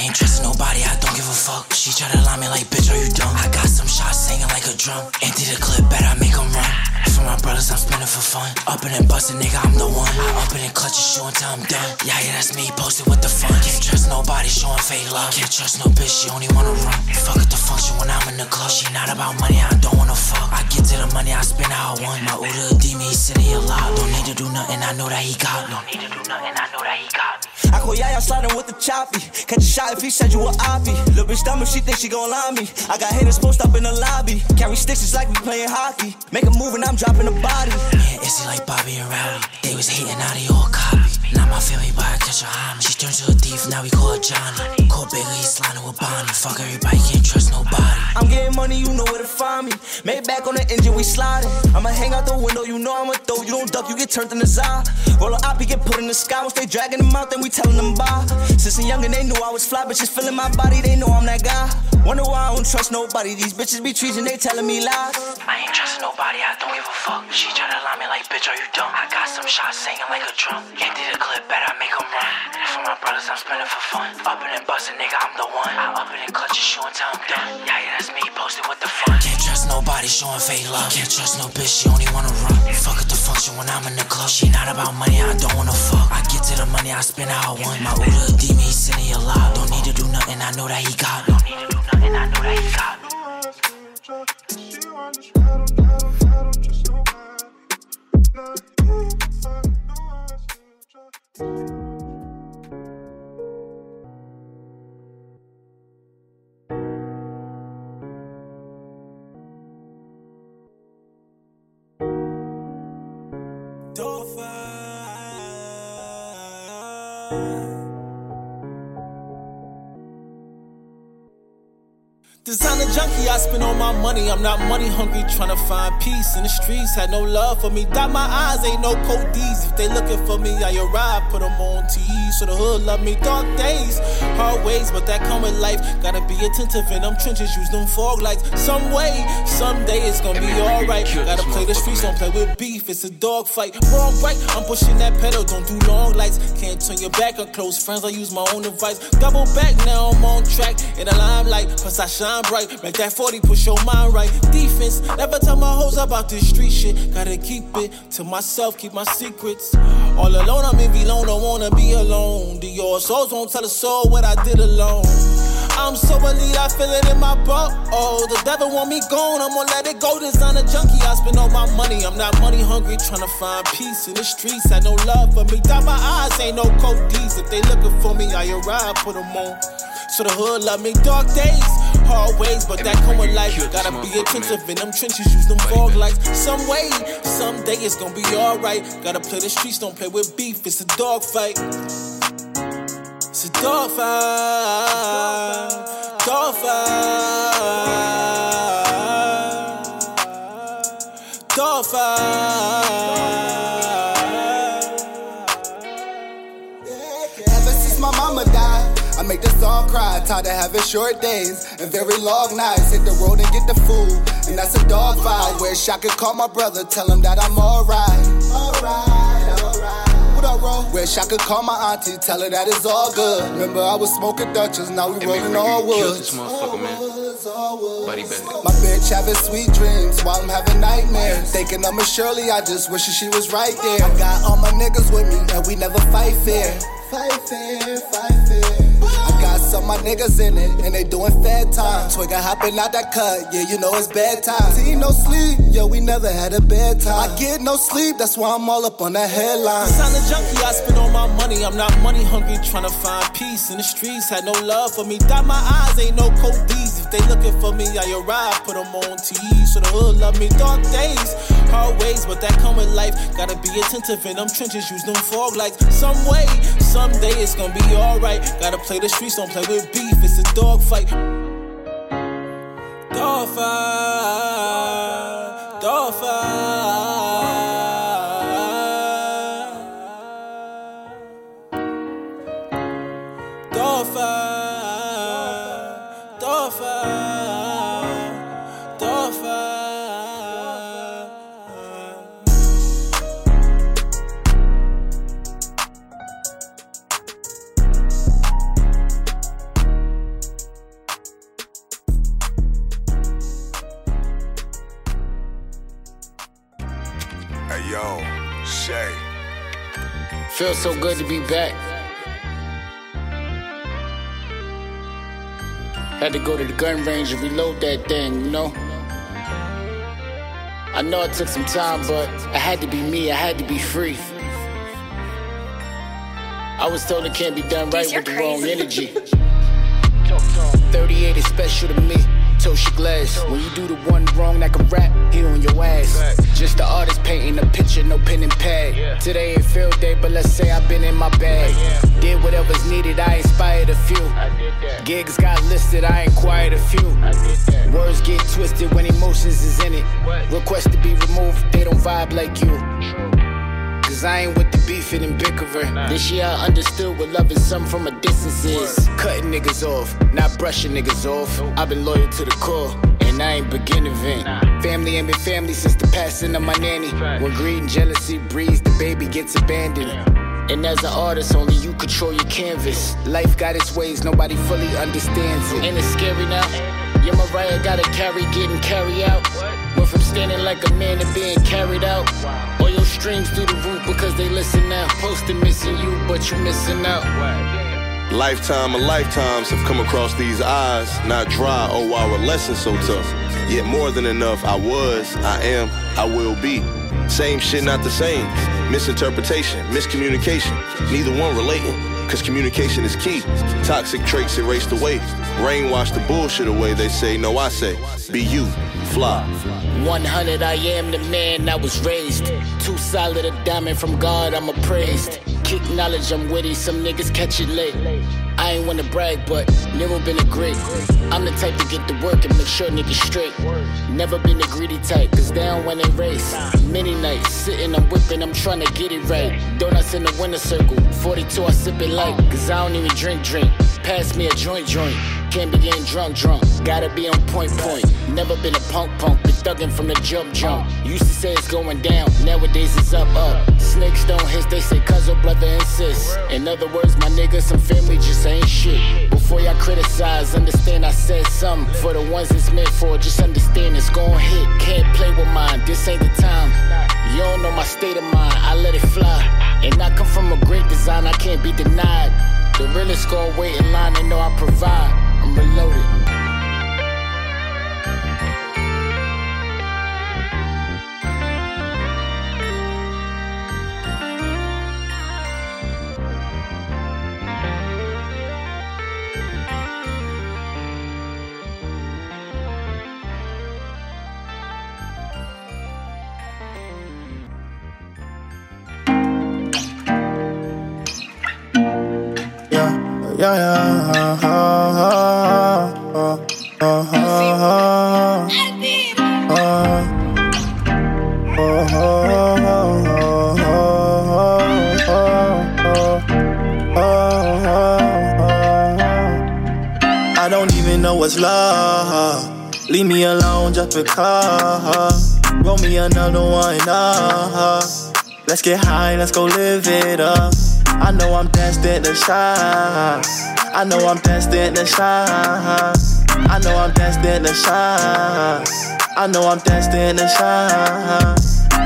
ain't trusting nobody, I don't give a fuck. She try to lie me like, bitch, are you dumb? I got some shots singing like a drum. Empty the clip, better I make 'em run. For my brothers, I'm spinning for fun. Up and bustin', nigga, I'm the one. I up and clutch and shoe until I'm done. Yeah, yeah, that's me, posted with the fun. Can't trust nobody, showing fake love. Can't trust no bitch, she only wanna run. Fuck at the function when I'm in the club. She not about money, I don't wanna fuck. I get to the money, I spend how I want. My Uda D me, a lot. Don't need to do nothing, I know that he got. Don't need to do nothing, I know that he got. I call Yaya sliding with the choppy. Catch a shot if he said you were oppie. Little bitch dumb if she thinks she gon' lie me. I got haters post up in the lobby. Carry sticks just like we playing hockey. Make a move and I'm dropping the body. It's like Bobby and Rowdy. They was hating, now they all copy. Not my family, but I catch a homie. She turned to a thief, now we call her Johnny. Call Bigger, he's sliding with Bonnie. Fuck everybody, can't trust nobody. I'm getting money, you know where to find me. Made back on the engine, we sliding. I'ma hang out the window, you know I'ma throw. You don't duck, you get turned in the Zah. Roll a op, you get put in the sky. Once they dragging them out, then we telling them bye. Since a youngin', they knew I was fly, bitches feeling my body, they know I'm that guy. Wonder why I don't trust nobody. These bitches be treating, they telling me lies. I ain't trusting nobody, I don't give a fuck. She try to lie me like, bitch, are you dumb? I got some shots singing like a drum. Empty the clip, better I make 'em run. For my brothers, I'm spinning for fun. Up and bustin', nigga, I'm the one. I up and clutch and show until I'm done. Yeah, yeah, that's me posted with the fun. Can't trust nobody showing fake love. Can't trust no bitch, she only wanna run. Fuck at the function when I'm in the club. She not about money, I don't wanna fuck. I get to the money, I spend how I want. My Uda D me, he sitting a lot. Don't need to do nothing, I know that he got. Don't need to do nothing, I know that he got. Designer junkie, I spend all my money. I'm not money hungry, trying to find peace in the streets. Had no love for me. Dot my eyes, ain't no code D's. If they looking for me, I arrive, put them on T. So the hood love me. Dark days, hard ways, but that come with life. Gotta be attentive in them trenches, use them fog lights. Some way, someday it's gonna be alright. Gotta play the streets, don't play with beef. It's a dog fight. Wrong right, I'm pushing that pedal, don't do long lights. Can't turn your back on close friends, I use my own advice. Double back, now I'm on track. In the limelight, plus I shine bright. Make that 40, push your mind right. Defense, never tell my hoes about this street shit. Gotta keep it to myself, keep my secrets. All alone, I'm in V-Lone, don't wanna be alone. The your souls won't tell a soul what I did alone. I'm so elite, I feel it in my butt. Oh, the devil want me gone, I'm gonna let it go. Designer junkie, I spend all my money. I'm not money hungry, trying to find peace in the streets. Had no love for me. Dot my eyes, ain't no code D's. If they looking for me, I arrive, put them on. So the hood love me. Dark days, hard ways, but that come with life. Gotta be attentive in them trenches, use them fog lights. Some way, someday it's gonna be alright. Gotta play the streets, don't play with beef. It's a dog fight. It's a dog fight. Dog fight. Cry. Tired of having short days and very long nights. Hit the road and get the food, and that's a dog fight. Where I could call my brother, tell him that I'm alright. Alright, alright. What up, bro? Wish I could call my auntie, tell her that it's all good. Remember I was smoking Dutchess, now we rolling all woods. My bitch having sweet dreams while I'm having nightmares. Thinking of Miss Shirley, I just wish she was right there. I got all my niggas with me, and we never fight fair. Fight fair, fight fair. Some my niggas in it, and they doing fair time. Twigger hopping out that cut, yeah, you know it's bedtime. See, no sleep, yo, we never had a bedtime. I get no sleep, that's why I'm all up on that headline. Sign junkie, I spend all my money. I'm not money hungry, trying to find peace. In the streets, had no love for me. Dot my eyes, ain't no code D's. They looking for me, I arrive, put them on TV. So the hood love me. Dark days, hard ways, but that come with life. Gotta be attentive in them trenches, use them fog like some way. Someday it's gonna be alright. Gotta play the streets, don't play with beef. It's a dog fight. Dog fight. Dog fight. Dog fight. So good to be back. Had to go to the gun range and reload that thing, you know? I know it took some time, but I had to be me, I had to be free. I was told it can't be done right with the wrong energy. 38 is special to me. Tosha Glass. When you do the one wrong that can rap, he on your ass. Just the artist painting a picture, no pen and pad. Today ain't field day, but let's say I've been in my bag. Did whatever's needed, I inspired a few. Gigs got listed, I inquired a few. Words get twisted when emotions is in it. Request to be removed, they don't vibe like you. Cause I ain't with the beefing and bickering. This year I understood what loving some from a distance is. Cutting niggas off, not brushing niggas off. I've been loyal to the core, and I ain't beginning vent. Family ain't been family since the passing of my nanny. When greed and jealousy breeds, the baby gets abandoned. And as an artist, only you control your canvas. Life got its ways, nobody fully understands it. Ain't it scary now? Your Mariah gotta carry, getting carried out. Went from standing like a man to being carried out. All your streams through the roof because they listen now. Posted missing you, but you missing out. Lifetime of lifetimes have come across these eyes, not dry. Oh, our lesson so tough. Yet more than enough. I was, I am, I will be. Same shit, not the same. Misinterpretation, miscommunication. Neither one relating. Cause communication is key. Toxic traits erased away. Brainwash the bullshit away. They say, no, I say, be you, fly. 100, I am the man I was raised. Too solid a diamond from God, I'm appraised. Kick knowledge, I'm witty, some niggas catch it late. I ain't wanna brag, but never been a great. I'm the type to get to work and make sure niggas straight. Never been a greedy type, cause they don't wanna race. Many nights, sitting, I'm whipping, I'm trying to get it right. Donuts in the winner circle, 42, I sip it light, cause I don't even drink, drink. Pass me a joint, joint. Can't be getting drunk, drunk. Gotta be on point, point. Never been a punk, punk. Been thugging from the jump, jump. Used to say it's going down. Nowadays it's up, up. Snakes don't hiss, they say cousin, brother, and sis. In other words, my niggas, some family just ain't shit. Before y'all criticize, understand I said something. For the ones it's meant for, just understand it's gon' hit. Can't play with mine, this ain't the time. You don't know my state of mind, I let it fly. And I come from a great design, I can't be denied. The realest gon' wait in line and know I provide. I'm reloaded. I don't even know what's love. Leave me alone just because. Roll me another one, uh, Let's get high, let's go live it up. I know I'm destined to shine. I know I'm destined to shine. I know I'm destined to shine. I know I'm destined to shine.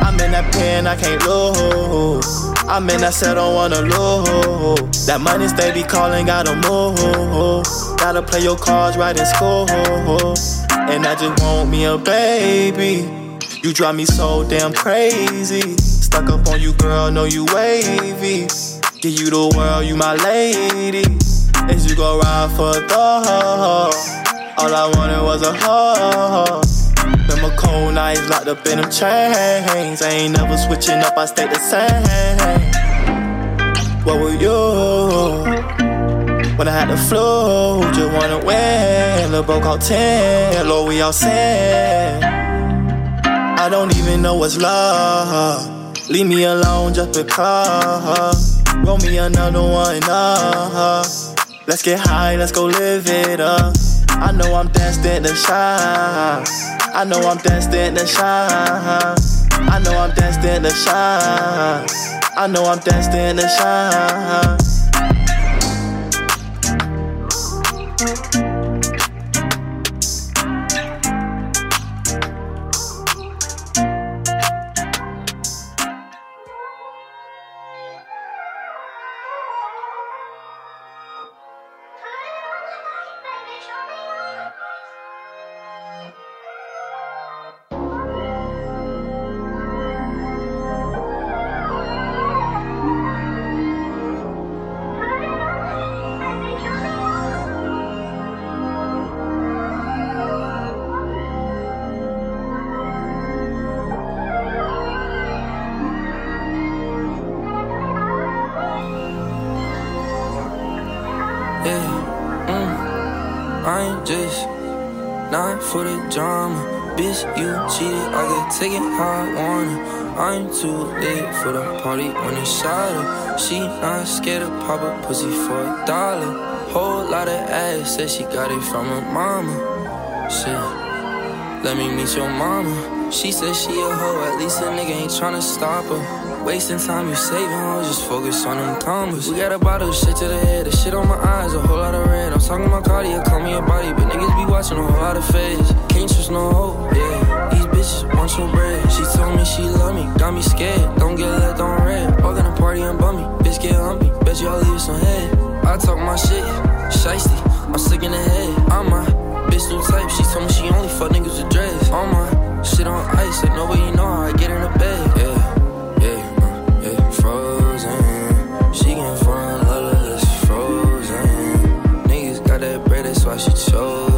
I'm in that pen, I can't lose. I'm in that set, don't wanna lose. That money stay be calling, gotta move. Gotta play your cards right in school. And I just want me a baby. You drive me so damn crazy. Stuck up on you, girl, know you wavy. Give you the world, you my lady. As you go ride for a dog. All I wanted was a. Them a cold nights locked up in them chains. I ain't never switching up, I stay the same. What were you? When I had the flu, just wanna win. Lil' bro called 10, Lord, we all sin. I don't even know what's love. Leave me alone just because. Roll me another one up. Let's get high, let's go live it up. I know I'm destined to shine. I know I'm destined to shine. I know I'm destined to shine. I know I'm destined to shine. Not for the drama. Bitch, you cheated, I could take it how I wanna. I'm too lit for the party when it's shot She not scared to pop a pussy for a dollar. Whole lot of ass, said she got it from her mama. Shit, let me meet your mama. She said she a hoe, at least a nigga ain't tryna stop her. Wasting time, you saving hoes, just focus on them commas. We got a bottle, of shit to the head, the shit on my eyes, a whole lot of red. I'm talking about cardio, call me a body, but niggas be watching a whole lot of phase. Can't trust no hoe, yeah. These bitches want your bread. She told me she love me, got me scared. Don't get left on red. Walk in the party and bummy, bitch get humpy. Bet you all leave some head. I talk my shit, shiesty. I'm sick in the head. I'm my bitch new type. She told me she only fuck niggas with dreads. All my shit on ice, and nobody know how I get in the bed. Yeah. lost your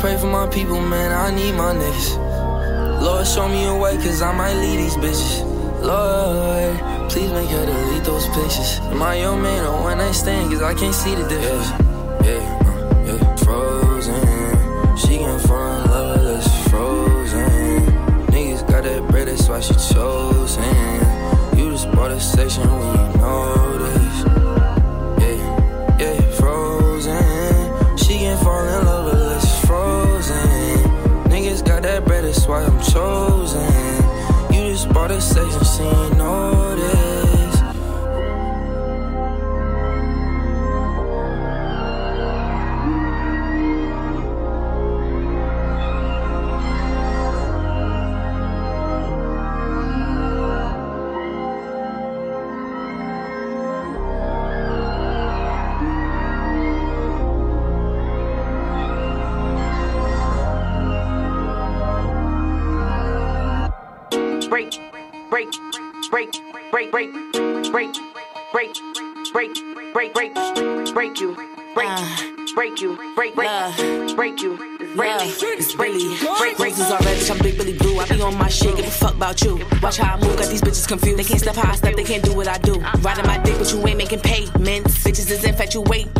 pray for my people, man. I need my niggas. Lord, show me a way, cause I might leave these bitches. Lord, please make her delete those pictures. I your man or one night stand? Cause I can't see the difference. Yeah, yeah, uh, yeah. Frozen. She can fall in love us, frozen. Niggas got that bread, that's why she chosen. You just bought a section when you know this. Why I'm chosen. You just bought a she ain't break, break, break, break, break, break, break, break you, break, break you, break, break, break you. Yeah, it's Billy. Break raisins already, bitch. I'm Big Billy Blue. I be on my shit, give a fuck about you. Watch how I move, got these bitches confused. They can't step how I step, they can't do what I do. Riding my dick, but you ain't making payments. Bitches is infatuated.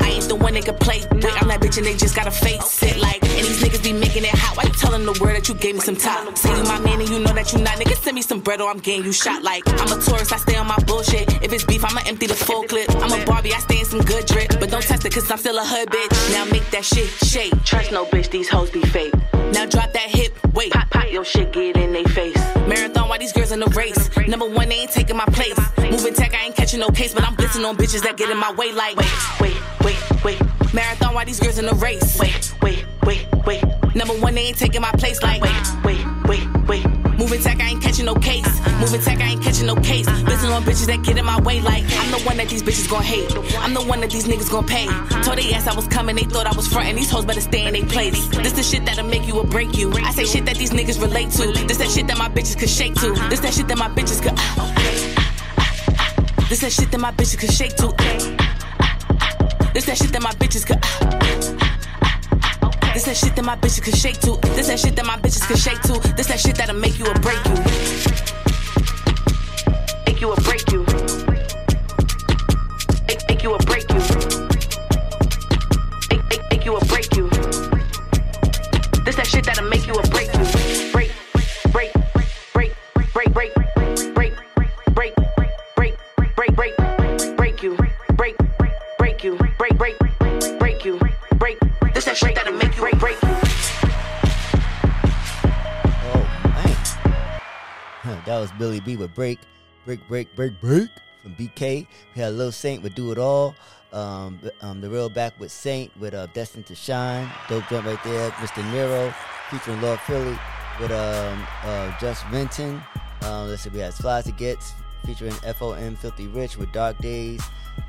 I ain't the one they can play with. I'm that bitch and they just gotta face it like. And these niggas be making it hot. Why you telling the world that you gave me some top? Say you my man and you know that you not. Niggas send me some bread or I'm getting you shot. Like I'm a tourist, I stay on my bullshit. If it's beef, I'ma empty the full clip. I'm a Barbie, I stay in some good drip. But don't test it, cause I'm still a hood bitch. Now make that shit shake. Trust no bitch, these hoes be fake. Now drop that hip, wait. Pop, pop your shit, get in they face. Marathon, why these girls in the race? Number one, they ain't taking my place. Moving tech, I ain't catching no case, but I'm blitzing on bitches that get in my way like. Wait, wait, wait, wait. Marathon, why these girls in the race? Wait, wait, wait, wait. Number one, they ain't taking my place like. Wait, wait, wait. Moving tech, I ain't catching no case. Moving tech, I ain't catching no case. Blitzing on bitches that get in my way like. I'm the one that these bitches gon' hate. I'm the one that these niggas gon' pay. Told they ass I was coming, they thought I was frontin'. These hoes better stay in their place. This the shit that'll make you or break you. I say shit that these niggas relate to. This that shit that my bitches could shake to. This that shit that my bitches could. ah. This that shit that my bitches could shake to. ah. This that shit that my bitches could. ah. This that shit that my bitches can shake to. This that shit that my bitches can shake to. This that shit that'll make you or break you. Make you or break you. Make, make you or break you. Make, make, make you or break you. This that shit that'll make you or break you. Billy B with Break, Break, Break, Break, Break from BK. We had Lil Saint with Do It All. Um, um, the real back with Saint with uh, Destined to Shine. Dope joint right there. Mr. Nero featuring Lord Philly with um, uh, Just Vinton. Um, let's see, we had Flies to Gets featuring FOM Filthy Rich with Dark Days.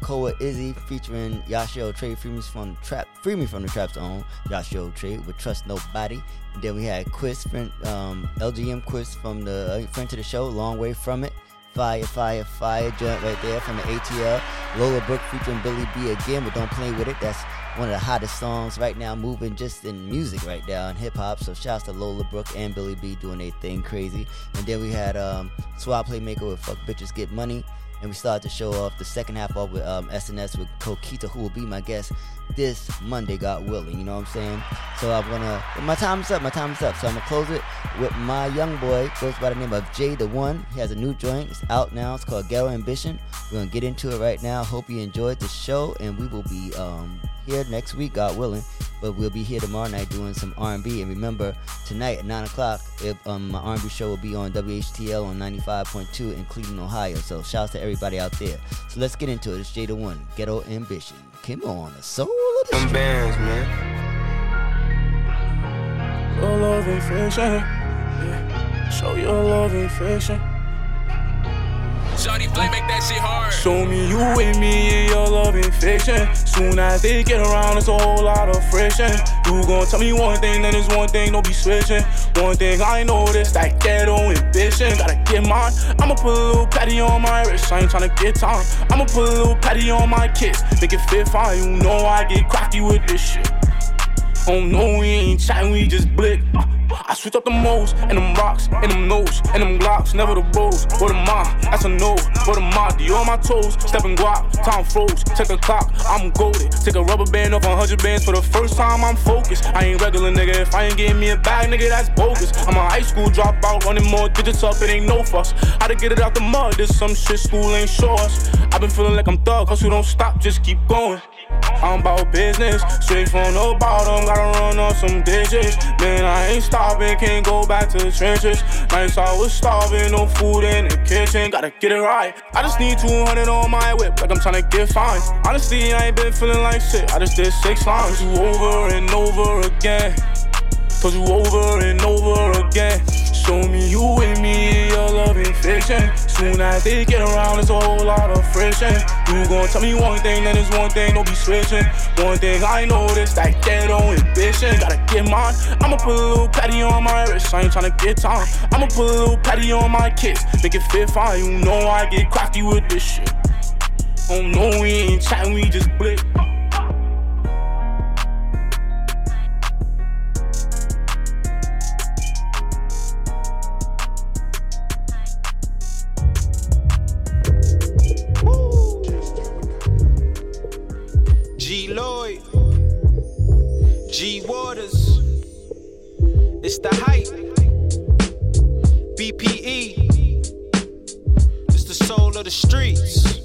Koa Izzy featuring Yashio Trade Free Me from the Trap Free Me from the Trap Zone. Yashio Trade with Trust Nobody. And then we had Quiz friend um, LGM Quiz from the uh, friend to the show, Long Way From It. Fire, fire, fire joint right there from the ATL. Lola Brooke featuring Billy B again, but don't play with it. That's one of the hottest songs right now, moving just in music right now in hip hop. So shouts to Lola Brooke and Billy B doing their thing crazy. And then we had um, Playmaker with Fuck Bitches Get Money. And we started to show off the second half off with um, SNS with Coquito, who will be my guest this Monday, God willing. You know what I'm saying? So I'm gonna. My time's up. My time's up. So I'm gonna close it with my young boy. Goes by the name of Jay the One. He has a new joint. It's out now. It's called Ghetto Ambition. We're gonna get into it right now. Hope you enjoyed the show, and we will be um, here next week, God willing. But we'll be here tomorrow night doing some R&B. And remember, tonight at nine o'clock, if, um, my R&B show will be on WHTL on 95.2 in Cleveland, Ohio. So shouts to everybody out there. So let's get into it. It's Jay the One, Ghetto Ambition. Come on, the soul of the Them bands, man. Your love ain't fiction. Yeah. Show your love ain't fiction. Shawty play, make that shit hard. Show me you with me and your love ain't fiction. Soon as they get around, it's a whole lot of friction. You gon' tell me one thing, then it's one thing, don't be switching. One thing I this, that ghetto ambition. Gotta get mine. I'ma put a little patty on my wrist. I ain't tryna get time. I'ma put a little patty on my kiss. Make it fit fine. You know I get cocky with this shit. Oh no, we ain't chatting, we just blick. Uh, I switch up the modes and them rocks and them notes and them glocks, never the bros. What am I? That's a no. What am I? D on my toes, stepping guap, time froze. Check the clock, I'm goaded. Take a rubber band off 100 bands for the first time. I'm focused. I ain't regular nigga. If I ain't getting me a bag, nigga, that's bogus. I'm a high school dropout, running more digits up. It ain't no fuss. How to get it out the mud? This some shit school ain't show us. I've been feeling like I'm thug, cause we don't stop, just keep going. I'm about business, straight from the bottom, gotta run on some dishes. Man, I ain't stopping, can't go back to the trenches. Nights I was starving, no food in the kitchen, gotta get it right. I just need 200 on my whip, like I'm tryna get fine. Honestly, I ain't been feeling like shit, I just did six lines. You over and over again. Told you over and over again. Show me you with me your love ain't fiction. Soon as they get around, it's a whole lot of friction. You gon' tell me one thing, then it's one thing, don't be switching. One thing I know this, that ghetto ambition. Gotta get mine. I'ma put a little patty on my wrist, I ain't tryna get time. I'ma put a little patty on my kiss, make it fit fine. You know I get crafty with this shit. Oh no, we ain't chatting, we just blick. It's the hype. BPE. It's the soul of the streets.